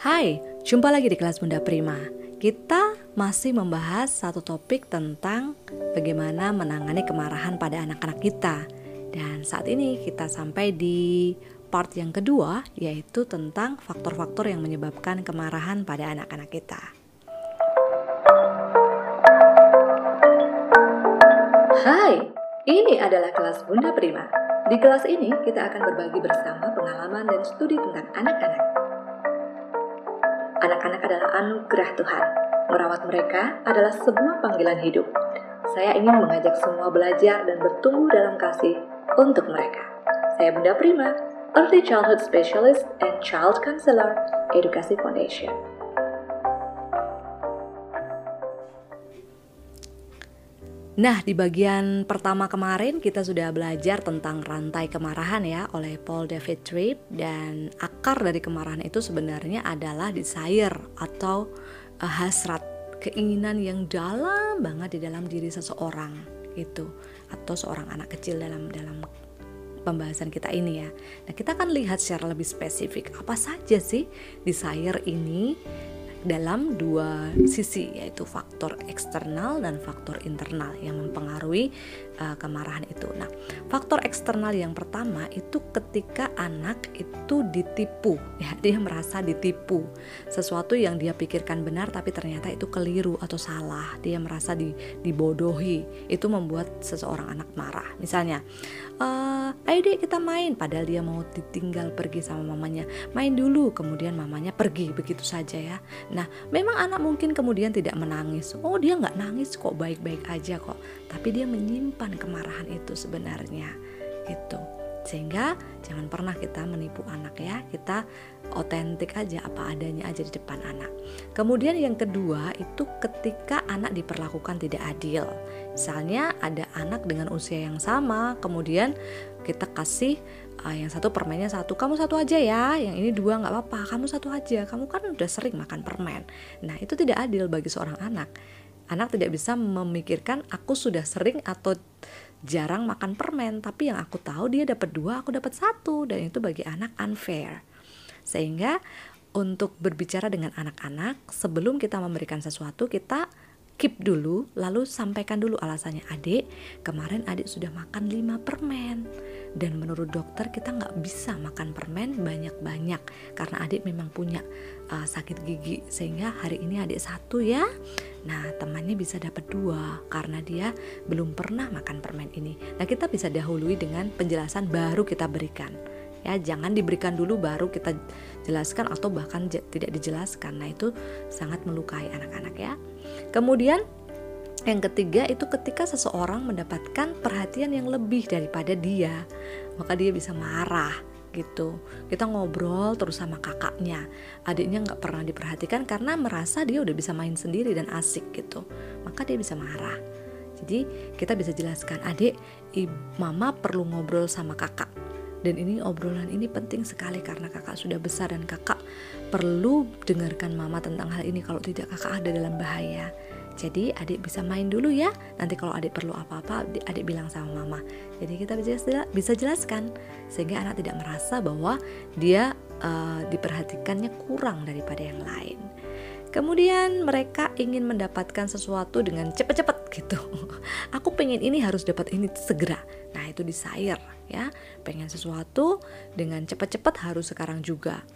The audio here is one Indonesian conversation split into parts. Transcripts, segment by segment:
Hai, jumpa lagi di kelas Bunda Prima. Kita masih membahas satu topik tentang bagaimana menangani kemarahan pada anak-anak kita. Dan saat ini kita sampai di part yang kedua, yaitu tentang faktor-faktor yang menyebabkan kemarahan pada anak-anak kita. Hai, ini adalah kelas Bunda Prima. Di kelas ini kita akan berbagi bersama pengalaman dan studi tentang anak-anak. Anak-anak adalah anugerah Tuhan. Merawat mereka adalah sebuah panggilan hidup. Saya ingin mengajak semua belajar dan bertumbuh dalam kasih untuk mereka. Saya Bunda Prima, Early Childhood Specialist and Child Counselor, Edukasi Foundation. Nah, di bagian pertama kemarin kita sudah belajar tentang rantai kemarahan ya oleh Paul David Tripp dan akar dari kemarahan itu sebenarnya adalah desire atau uh, hasrat, keinginan yang dalam banget di dalam diri seseorang itu atau seorang anak kecil dalam dalam pembahasan kita ini ya. Nah, kita akan lihat secara lebih spesifik apa saja sih desire ini dalam dua sisi yaitu faktor eksternal dan faktor internal yang mempengaruhi uh, kemarahan itu. Nah, faktor eksternal yang pertama itu ketika anak itu ditipu, ya dia merasa ditipu sesuatu yang dia pikirkan benar tapi ternyata itu keliru atau salah. Dia merasa di, dibodohi. Itu membuat seseorang anak marah. Misalnya, uh, ayo deh kita main, padahal dia mau ditinggal pergi sama mamanya. Main dulu, kemudian mamanya pergi begitu saja ya. Nah, memang anak mungkin kemudian tidak menangis. Oh, dia nggak nangis kok, baik-baik aja kok. Tapi dia menyimpan kemarahan itu sebenarnya, gitu. Sehingga jangan pernah kita menipu anak ya. Kita otentik aja apa adanya aja di depan anak. Kemudian yang kedua itu ketika anak diperlakukan tidak adil. Misalnya ada anak dengan usia yang sama, kemudian kita kasih uh, yang satu permennya satu, kamu satu aja ya, yang ini dua nggak apa-apa, kamu satu aja, kamu kan udah sering makan permen. Nah itu tidak adil bagi seorang anak. Anak tidak bisa memikirkan aku sudah sering atau jarang makan permen, tapi yang aku tahu dia dapat dua, aku dapat satu, dan itu bagi anak unfair. Sehingga untuk berbicara dengan anak-anak, sebelum kita memberikan sesuatu, kita keep dulu, lalu sampaikan dulu alasannya. Adik, kemarin adik sudah makan 5 permen. Dan menurut dokter kita nggak bisa makan permen banyak-banyak karena adik memang punya uh, sakit gigi sehingga hari ini adik satu ya. Nah temannya bisa dapat dua karena dia belum pernah makan permen ini. Nah kita bisa dahului dengan penjelasan baru kita berikan ya jangan diberikan dulu baru kita jelaskan atau bahkan tidak dijelaskan nah itu sangat melukai anak-anak ya Kemudian yang ketiga itu ketika seseorang mendapatkan perhatian yang lebih daripada dia, maka dia bisa marah gitu. Kita ngobrol terus sama kakaknya, adiknya nggak pernah diperhatikan karena merasa dia udah bisa main sendiri dan asik gitu, maka dia bisa marah. Jadi kita bisa jelaskan, adik, mama perlu ngobrol sama kakak. Dan ini obrolan ini penting sekali karena kakak sudah besar dan kakak perlu dengarkan mama tentang hal ini kalau tidak kakak ada dalam bahaya. Jadi adik bisa main dulu ya. Nanti kalau adik perlu apa-apa, adik bilang sama mama. Jadi kita bisa bisa jelaskan sehingga anak tidak merasa bahwa dia uh, diperhatikannya kurang daripada yang lain. Kemudian mereka ingin mendapatkan sesuatu dengan cepat-cepat gitu. Aku pengen ini harus dapat ini segera. Nah itu desire ya. Pengen sesuatu dengan cepat-cepat harus sekarang juga.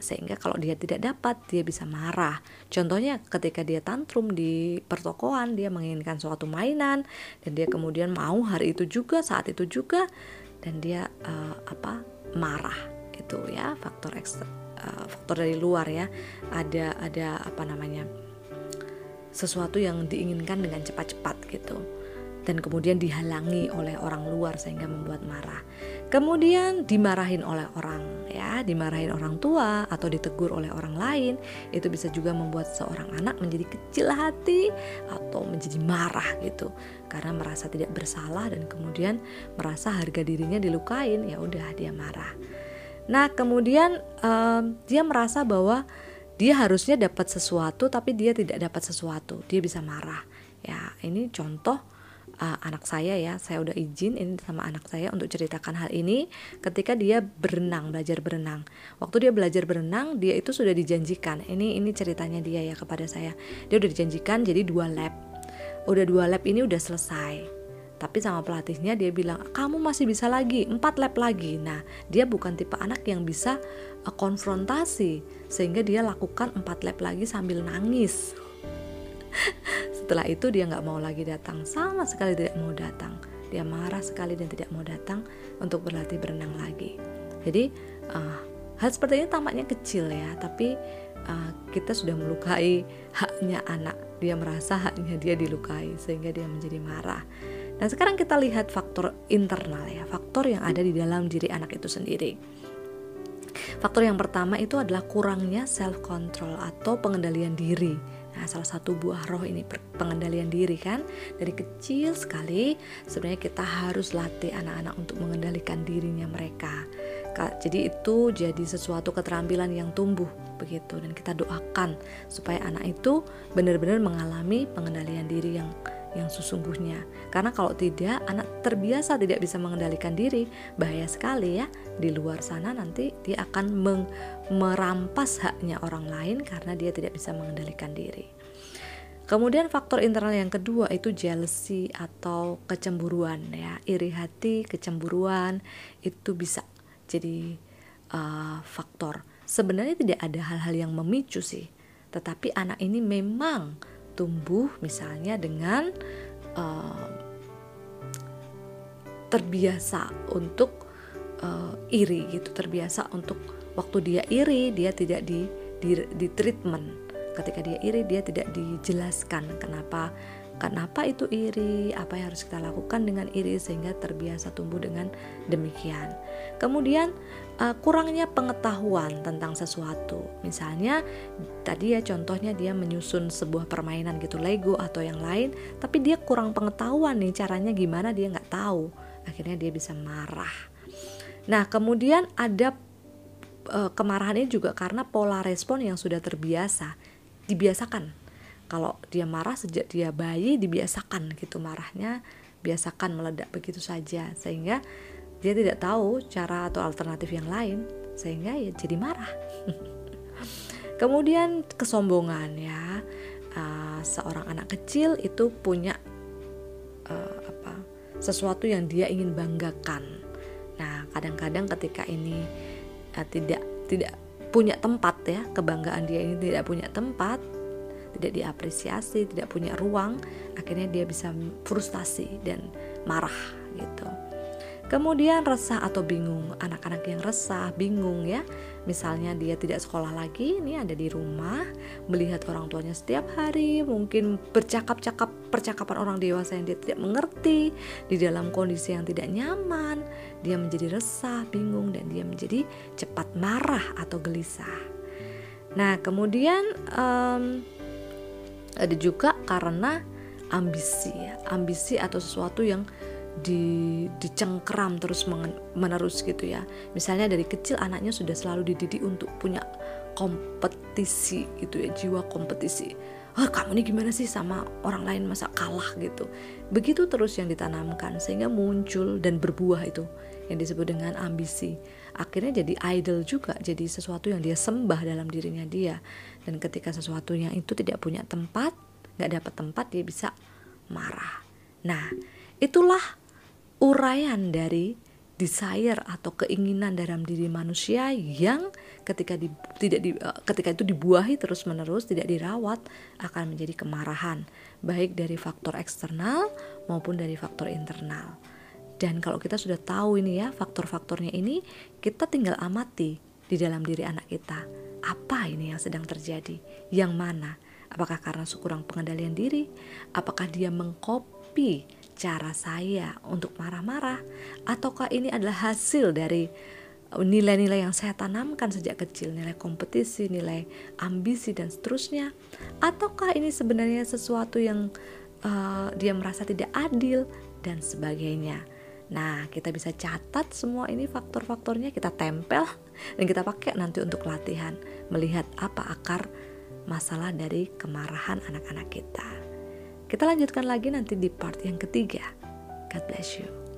Sehingga kalau dia tidak dapat dia bisa marah. Contohnya ketika dia tantrum di pertokoan dia menginginkan suatu mainan dan dia kemudian mau hari itu juga saat itu juga dan dia uh, apa marah. Itu ya faktor ekstra uh, faktor dari luar ya ada ada apa namanya sesuatu yang diinginkan dengan cepat-cepat gitu dan kemudian dihalangi oleh orang luar sehingga membuat marah. Kemudian dimarahin oleh orang ya, dimarahin orang tua atau ditegur oleh orang lain, itu bisa juga membuat seorang anak menjadi kecil hati atau menjadi marah gitu karena merasa tidak bersalah dan kemudian merasa harga dirinya dilukain, ya udah dia marah. Nah, kemudian um, dia merasa bahwa dia harusnya dapat sesuatu tapi dia tidak dapat sesuatu, dia bisa marah. Ya, ini contoh uh, anak saya ya. Saya udah izin ini sama anak saya untuk ceritakan hal ini ketika dia berenang belajar berenang. Waktu dia belajar berenang dia itu sudah dijanjikan. Ini ini ceritanya dia ya kepada saya. Dia udah dijanjikan jadi dua lab. Udah dua lab ini udah selesai tapi sama pelatihnya dia bilang kamu masih bisa lagi empat lab lagi nah dia bukan tipe anak yang bisa uh, konfrontasi sehingga dia lakukan empat lab lagi sambil nangis setelah itu dia nggak mau lagi datang, sama sekali tidak mau datang. Dia marah sekali dan tidak mau datang untuk berlatih berenang lagi. Jadi uh, hal seperti ini tampaknya kecil ya, tapi uh, kita sudah melukai haknya anak. Dia merasa haknya dia dilukai sehingga dia menjadi marah. Dan sekarang kita lihat faktor internal ya, faktor yang ada di dalam diri anak itu sendiri. Faktor yang pertama itu adalah kurangnya self control atau pengendalian diri Nah, salah satu buah roh ini pengendalian diri kan. Dari kecil sekali sebenarnya kita harus latih anak-anak untuk mengendalikan dirinya mereka. Jadi itu jadi sesuatu keterampilan yang tumbuh begitu dan kita doakan supaya anak itu benar-benar mengalami pengendalian diri yang yang sesungguhnya. Karena kalau tidak, anak terbiasa tidak bisa mengendalikan diri, bahaya sekali ya. Di luar sana nanti dia akan merampas haknya orang lain karena dia tidak bisa mengendalikan diri. Kemudian faktor internal yang kedua itu jealousy atau kecemburuan ya, iri hati, kecemburuan itu bisa jadi uh, faktor. Sebenarnya tidak ada hal-hal yang memicu sih, tetapi anak ini memang tumbuh misalnya dengan uh, terbiasa untuk uh, iri gitu terbiasa untuk waktu dia iri dia tidak di di, di treatment. Ketika dia iri dia tidak dijelaskan kenapa Kenapa itu iri? Apa yang harus kita lakukan dengan iri sehingga terbiasa tumbuh dengan demikian. Kemudian uh, kurangnya pengetahuan tentang sesuatu. Misalnya tadi ya contohnya dia menyusun sebuah permainan gitu Lego atau yang lain, tapi dia kurang pengetahuan nih caranya gimana dia nggak tahu. Akhirnya dia bisa marah. Nah kemudian ada uh, kemarahan ini juga karena pola respon yang sudah terbiasa, dibiasakan kalau dia marah sejak dia bayi dibiasakan gitu marahnya biasakan meledak begitu saja. Sehingga dia tidak tahu cara atau alternatif yang lain sehingga ya jadi marah. Kemudian kesombongan ya. Uh, seorang anak kecil itu punya uh, apa sesuatu yang dia ingin banggakan. Nah kadang-kadang ketika ini uh, tidak tidak punya tempat ya kebanggaan dia ini tidak punya tempat tidak diapresiasi, tidak punya ruang, akhirnya dia bisa frustasi dan marah gitu. Kemudian resah atau bingung, anak-anak yang resah, bingung ya. Misalnya dia tidak sekolah lagi, ini ada di rumah, melihat orang tuanya setiap hari, mungkin bercakap-cakap percakapan orang dewasa yang dia tidak mengerti, di dalam kondisi yang tidak nyaman, dia menjadi resah, bingung, dan dia menjadi cepat marah atau gelisah. Nah, kemudian um, ada juga karena ambisi ya. Ambisi atau sesuatu yang di dicengkram terus menerus gitu ya. Misalnya dari kecil anaknya sudah selalu dididik untuk punya kompetisi gitu ya jiwa kompetisi. Oh, kamu ini gimana sih sama orang lain? Masa kalah? gitu. Begitu terus yang ditanamkan sehingga muncul dan berbuah itu yang disebut dengan ambisi akhirnya jadi idol juga jadi sesuatu yang dia sembah dalam dirinya dia. Dan ketika sesuatu yang itu tidak punya tempat nggak dapat tempat dia bisa marah. Nah itulah uraian dari desire atau keinginan dalam diri manusia yang ketika di, tidak di, eh, ketika itu dibuahi terus menerus tidak dirawat akan menjadi kemarahan. Baik dari faktor eksternal maupun dari faktor internal dan kalau kita sudah tahu ini ya faktor-faktornya ini kita tinggal amati di dalam diri anak kita. Apa ini yang sedang terjadi? Yang mana? Apakah karena kurang pengendalian diri? Apakah dia mengcopy cara saya untuk marah-marah? Ataukah ini adalah hasil dari nilai-nilai yang saya tanamkan sejak kecil, nilai kompetisi, nilai ambisi dan seterusnya, ataukah ini sebenarnya sesuatu yang uh, dia merasa tidak adil? Dan sebagainya. Nah, kita bisa catat semua ini faktor-faktornya, kita tempel dan kita pakai nanti untuk latihan melihat apa akar masalah dari kemarahan anak-anak kita. Kita lanjutkan lagi nanti di part yang ketiga. God bless you.